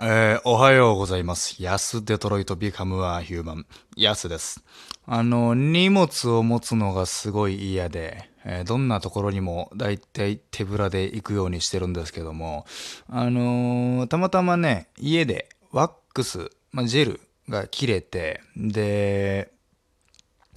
えー、おはようございます。ヤスデトロイトビカムアヒューマン。ヤスです。あの、荷物を持つのがすごい嫌で、えーどんなところにもだいたい手ぶらで行くようにしてるんですけども、あのーたまたまね、家でワックス、まあ、ジェルが切れて、で、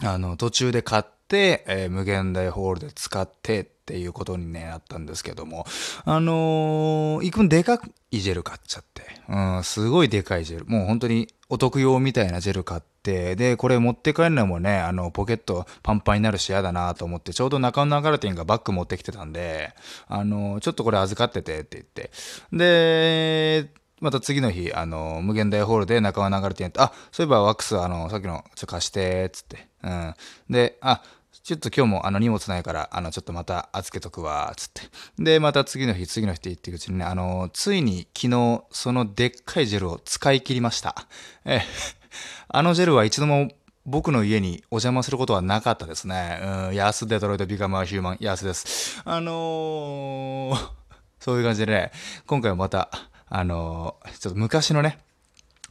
あの、途中で買って、えー無限大ホールで使ってっていうことに、ね、なったんですけども、あのー、いくんでかいジェル買っちゃって、うん、すごいでかいジェル。もう本当にお得用みたいなジェル買って、で、これ持って帰るのもね、あの、ポケットパンパンになるし嫌だなと思って、ちょうど中野流れ店がバッグ持ってきてたんで、あの、ちょっとこれ預かっててって言って、で、また次の日、あの、無限大ホールで中川流れてやって、あ、そういえばワックス、あの、さっきの、ちょっと貸して、つって。うん。で、あ、ちょっと今日もあの荷物ないから、あの、ちょっとまた預けとくわ、つって。で、また次の日、次の日って言っていくうちにね、あの、ついに昨日、そのでっかいジェルを使い切りました。ええ、あのジェルは一度も僕の家にお邪魔することはなかったですね。うん、ヤスデトロイトビカムアヒューマン、ヤスです。あのー そういう感じでね、今回はまた、あのちょっと昔のね、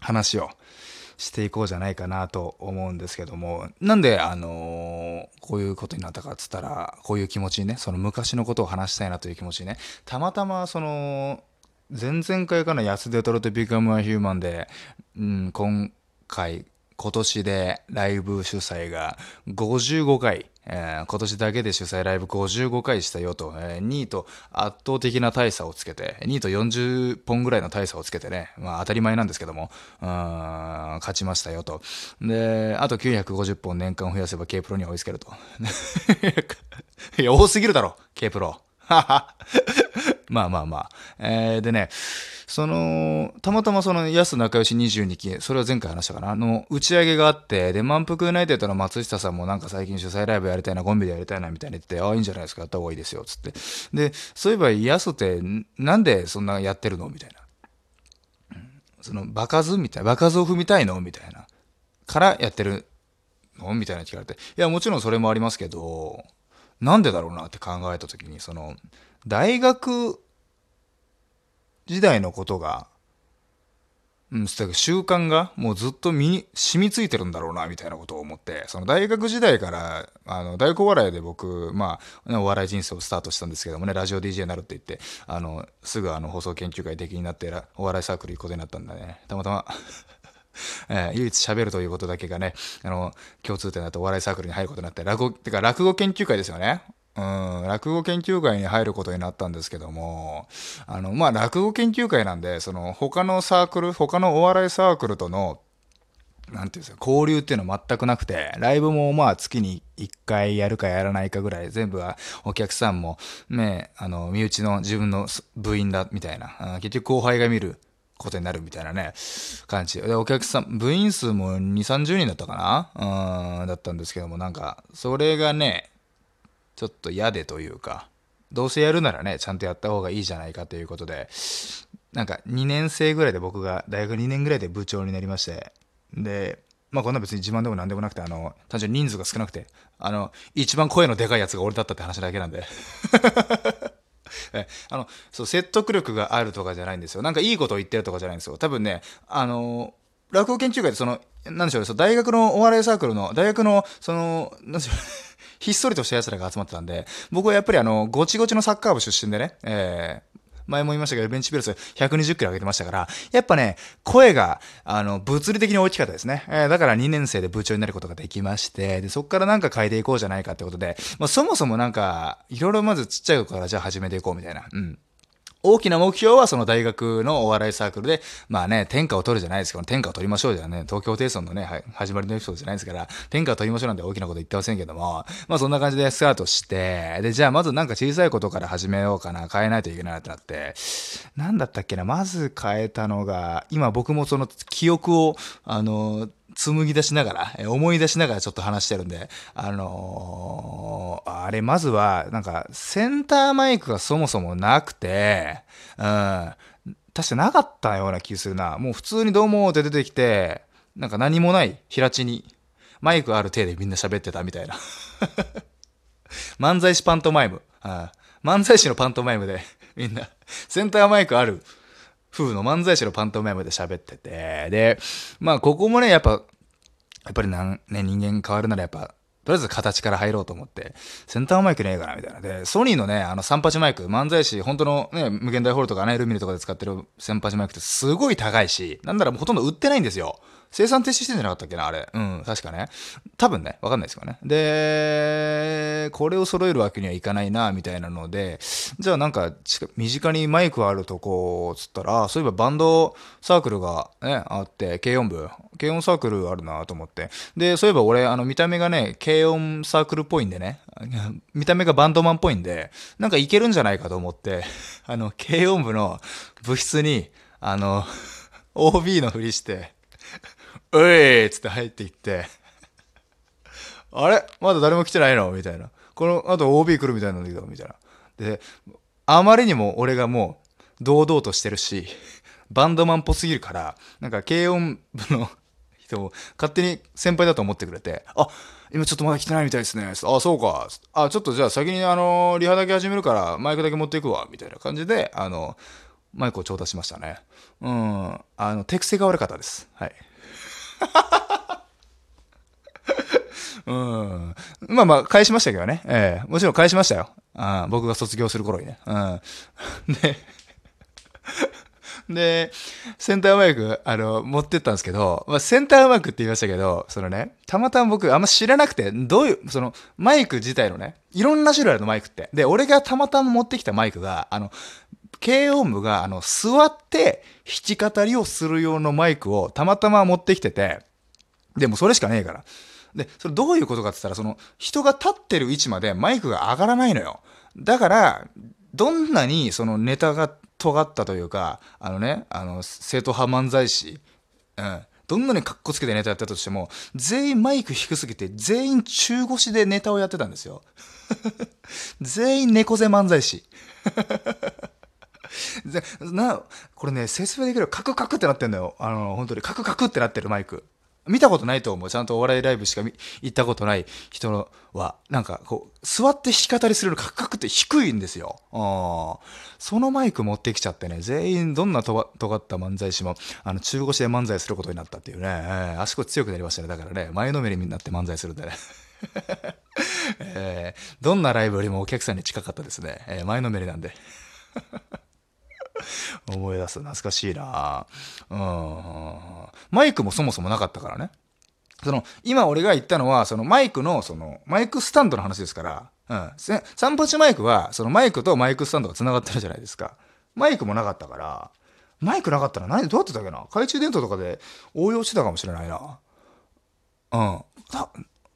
話をしていこうじゃないかなと思うんですけども、なんで、あのこういうことになったかっつったら、こういう気持ちにね、その昔のことを話したいなという気持ちにね、たまたま、その、前々回かな、安デトロとビカムアヒューマンで、うん、今回、今年でライブ主催が55回、えー今年だけで主催ライブ55回したよと、えー2位と圧倒的な大差をつけて、2位と40本ぐらいの大差をつけてね、まあ当たり前なんですけども、勝ちましたよと。で、あと950本年間増やせば K プロに追いつけると。いや、多すぎるだろ、K プロ。まあまあまあ。えーでね、その、たまたまその、安仲良し22期、それは前回話したかな、の、打ち上げがあって、で、満腹ユナイテッドの松下さんもなんか最近主催ライブやりたいな、コンビでやりたいな、みたいに言って、ああ、いいんじゃないですか、やった方がいいですよ、つって。で、そういえば、安って、なんでそんなやってるの？みたいな。その、場数みたいな、場数を踏みたいの？みたいな。からやってるの？みたいな聞かれて。いや、もちろんそれもありますけど、なんでだろうなって考えたときに、その、大学時代のことが、うん、だから習慣がもうずっと身に染みついてるんだろうな、みたいなことを思って、その大学時代から、あの、大学お笑いで僕、まあ、お笑い人生をスタートしたんですけどもね、ラジオ DJ になるって言って、あの、すぐあの、放送研究会的になって、お笑いサークル行くことになったんだね。たまたま、えー唯一喋るということだけがね、あの、共通点だとお笑いサークルに入ることになって、落語、てか落語研究会ですよね。うん、落語研究会に入ることになったんですけども、あの、まあ、落語研究会なんで、その、他のサークル、他のお笑いサークルとの、なんていうんですか、交流っていうのは全くなくて、ライブもまあ月に1回やるかやらないかぐらい、全部はお客さんも、ね、あの、身内の自分の部員だ、みたいな、結局後輩が見ることになるみたいなね、感じ。で、お客さん、部員数も2、30人だったかなうん、だったんですけども、なんか、それがね、ちょっと嫌でというか、どうせやるならね、ちゃんとやった方がいいじゃないかということで、なんか2年生ぐらいで僕が大学2年ぐらいで部長になりまして、で、まあこんな別に自慢でも何でもなくて、あの、単純に人数が少なくて、あの、一番声のでかいやつが俺だったって話だけなんで。えあの、そう、説得力があるとかじゃないんですよ。なんかいいことを言ってるとかじゃないんですよ。多分ね、あの、落語研究会でその、なんでしょう、そう大学のお笑いサークルの、大学の、その、なんでしょう、ねひっそりとした奴らが集まってたんで、僕はやっぱりあの、ごちごちのサッカー部出身でね、えー前も言いましたけど、ベンチプレス120キロ上げてましたから、やっぱね、声が、あの、物理的に大きかったですね。えーだから2年生で部長になることができまして、で、そこからなんか変えていこうじゃないかってことで、まあ、そもそもなんか、いろいろまずちっちゃい頃からじゃあ始めていこうみたいな。うん。大きな目標はその大学のお笑いサークルで、まあね、天下を取るじゃないですけど、天下を取りましょうじゃね、東京テイソンのね、はい始まりのエピソードじゃないですから、天下を取りましょうなんて大きなこと言ってませんけども、まあそんな感じでスタートして、で、じゃあまずなんか小さいことから始めようかな、変えないといけないなってなって、なんだったっけな、まず変えたのが、今僕もその記憶を、あの、紡ぎ出しながら、思い出しながらちょっと話してるんで、あのーあれ、まずは、なんか、センターマイクがそもそもなくて、うん、確かなかったような気するな。もう普通にどうもって出てきて、なんか何もない平地に、マイクある体でみんな喋ってたみたいな。漫才師パントマイム。うん漫才師のパントマイムで、みんな、センターマイクある風の漫才師のパントマイムで喋ってて、で、まあここもね、やっぱ、やっぱりなんね、人間変わるならやっぱ、とりあえず形から入ろうと思って、センターマイクねえかなみたいな。で、ソニーのね、あの38マイク、漫才師、本当のね、無限大ホールとかアナイルミルとかで使ってる三八マイクってすごい高いし、なんならもうほとんど売ってないんですよ。生産停止してんじゃなかったっけなあれ。うん、確かね。多分ね、わかんないですけどね。で、これを揃えるわけにはいかないな、みたいなので、じゃあなんか、身近にマイクあるとこ、つったら、そういえばバンドサークルがね、あって、軽音部。軽音サークルあるなと思って。で、そういえば俺、あの、見た目がね、軽音サークルっぽいんでね、見た目がバンドマンっぽいんで、なんかいけるんじゃないかと思って、あの、軽音部の部室に、あの、OB のふりして、ういっつって入っていって、あれ？まだ誰も来てないの？みたいな。この後 OB 来るみたいなんだけど、みたいな。で、あまりにも俺がもう堂々としてるし、バンドマンっぽすぎるから、なんか軽音部の 人を勝手に先輩だと思ってくれて、あ、今ちょっとまだ来てないみたいですね。あ、そうか。あ、ちょっとじゃあ先にあの、リハだけ始めるからマイクだけ持っていくわ。みたいな感じで、あの、マイクを調達しましたね。うん。あの、手癖が悪かったです。はい。うん。まあまあ、返しましたけどね。ええー、もちろん返しましたよ。あ僕が卒業する頃にね。うん。で、で、センターマイク、あの、持ってったんですけど、まあ、センターマイクって言いましたけど、そのね、たまたま僕あんま知らなくて、どういう、その、マイク自体のね、いろんな種類あるのマイクって。で、俺がたまたま持ってきたマイクが、あの、軽音部が、あの、座って弾き語りをする用のマイクをたまたま持ってきてて、でもそれしかねえから。で、それどういうことかって言ったら、その、人が立ってる位置までマイクが上がらないのよ。だから、どんなにそのネタが尖ったというか、あのね、あの、正統派漫才師、うん。どんなに格好つけてネタやったとしても、全員マイク低すぎて、全員中腰でネタをやってたんですよ。全員猫背漫才師。な、これね、説明できるカクカクってなってんだよ。あの、本当にカクカクってなってるマイク。見たことないと思う。ちゃんとお笑いライブしか行ったことない人は、なんかこう、座って弾き語りするのカクカクって低いんですよ。そのマイク持ってきちゃってね、全員どんなと尖った漫才師も、あの、中腰で漫才することになったっていうね、えー、足腰強くなりましたね。だからね、前のめりになって漫才するんでね。えー、どんなライブよりもお客さんに近かったですね。えー、前のめりなんで。思い出す。懐かしいなうん。マイクもそもそもなかったからね。その、今俺が言ったのは、そのマイクの、その、マイクスタンドの話ですから、うん。散歩地マイクは、そのマイクとマイクスタンドが繋がってるじゃないですか。マイクもなかったから、マイクなかったら何、どうやってたっけな？懐中電灯とかで応用してたかもしれないな。うん。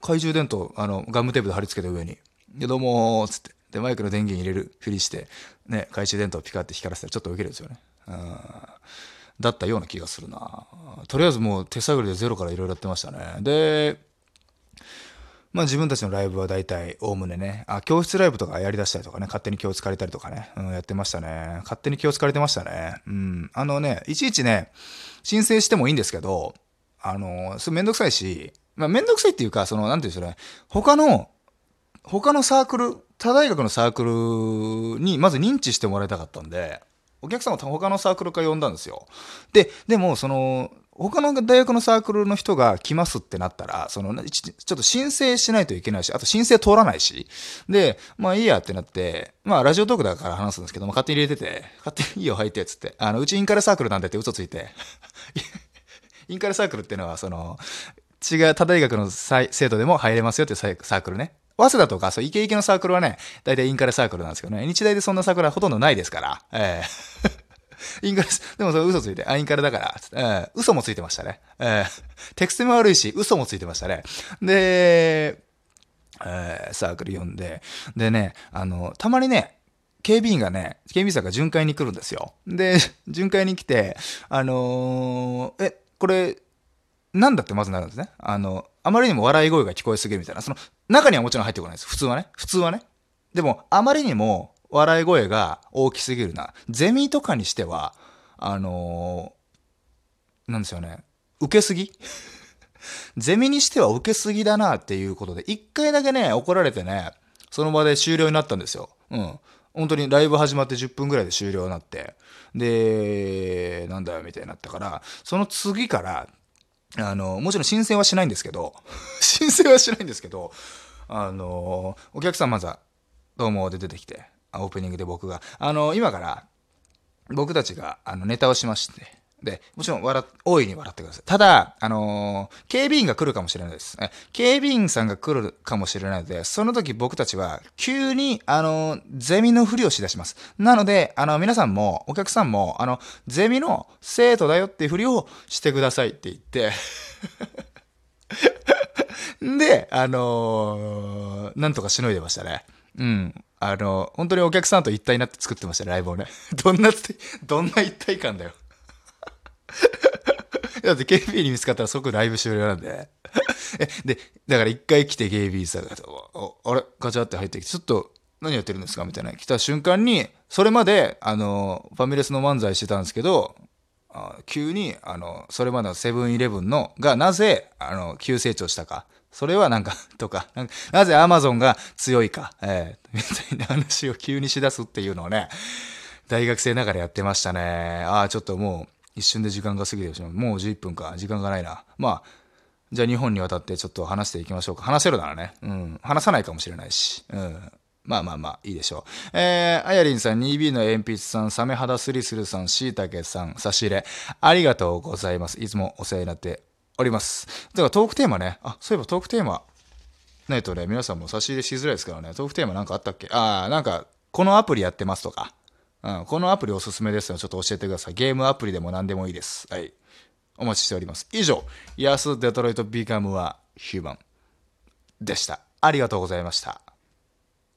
懐中電灯、あの、ガムテープで貼り付けて上に。で、どうもー、つって。で、マイクの電源入れるふりして、ね、懐中電灯をピカって光らせたらちょっと受けるんですよね。うん。だったような気がするな。とりあえずもう手探りでゼロからいろいろやってましたね。で、まあ自分たちのライブは大体、おおむねね、あ、教室ライブとかやりだしたりとかね、勝手に気をつかれたりとかね、うん、やってましたね。勝手に気をつかれてましたね。うん。あのね、いちいちね、申請してもいいんですけど、あの、それめんどくさいし、まあめんどくさいっていうか、その、なんていうんですかね、他の、他のサークル、他大学のサークルにまず認知してもらいたかったんで、お客さんを他のサークルから呼んだんですよ。で、でも、その、他の大学のサークルの人が来ますってなったら、その、ちょっと申請しないといけないし、あと申請通らないし、で、まあいいやってなって、まあラジオトークだから話すんですけども、勝手に入れてて、勝手にいいよ入ってっつって、あの、うちインカレサークルなんでって嘘ついて、インカレサークルっていうのは、その、違う他大学の生徒でも入れますよってサークルね。早稲田とか、そう、イケイケのサークルはね、大体インカレサークルなんですけどね、日大でそんなサークルはほとんどないですから、ええー インカレ、でもそれ嘘ついて、あ、インカレだから、えー、嘘もついてましたね。えー、テクストも悪いし、嘘もついてましたね。で、えー、サークル読んで、でね、あの、たまにね、警備員がね、警備員さんが巡回に来るんですよ。で、巡回に来て、あのー、え、これ、なんだってまずなるんですね。あの、あまりにも笑い声が聞こえすぎるみたいな。その、中にはもちろん入ってこないです。普通はね。普通はね。でも、あまりにも笑い声が大きすぎるな。ゼミとかにしては、あのー、なんですよね。受けすぎ？ゼミにしては受けすぎだなっていうことで、一回だけね、怒られてね、その場で終了になったんですよ。うん。本当にライブ始まって10分ぐらいで終了になって、で、なんだよみたいになったから、その次から、あの、もちろん申請はしないんですけど、申請はしないんですけど、あの、お客さんまずは、どうもで出てきて、オープニングで僕が、あの、今から、僕たちが、あの、ネタをしまして、で、もちろん笑、大いに笑ってください。ただ、あのー、警備員が来るかもしれないです。警備員さんが来るかもしれないので、その時僕たちは急に、あのー、ゼミのふりをしだします。なので、あの、皆さんも、お客さんも、あの、ゼミの生徒だよっていうふりをしてくださいって言って で、あのー、なんとかしのいでましたね。うん。あの、本当にお客さんと一体になって作ってました、ライブをね。どんな、どんな一体感だよ。だって KB に見つかったら即ライブ終了なんで。え、で、だから一回来て KB さんが、あれ？ガチャって入ってきて、ちょっと何やってるんですか？みたいな。来た瞬間に、それまで、あの、ファミレスの漫才してたんですけど、あ急に、あの、それまでのセブンイレブンの、がなぜ、あの、急成長したか。それはなんか、とか、ななぜアマゾンが強いか、えー、みたいな話を急にしだすっていうのをね、大学生ながらやってましたね。ああ、ちょっともう、一瞬で時間が過ぎてしまう。もう11分か。時間がないな。まあ、じゃあ日本にわたってちょっと話していきましょうか。話せるならね。うん。話さないかもしれないし。うん。まあまあまあ、いいでしょう。えー、あやりんさん、2B の鉛筆さん、サメ肌スリスルさん、しいたけさん、差し入れ、ありがとうございます。いつもお世話になっております。だからトークテーマね。あ、そういえばトークテーマ、ないとね、皆さんも差し入れしづらいですからね。トークテーマなんかあったっけ？ああ、なんか、このアプリやってますとか。うん、このアプリおすすめですよ。ちょっと教えてください。ゲームアプリでも何でもいいです。はい。お待ちしております。以上、安デトロイトビカムはヒューマンでした。ありがとうございました。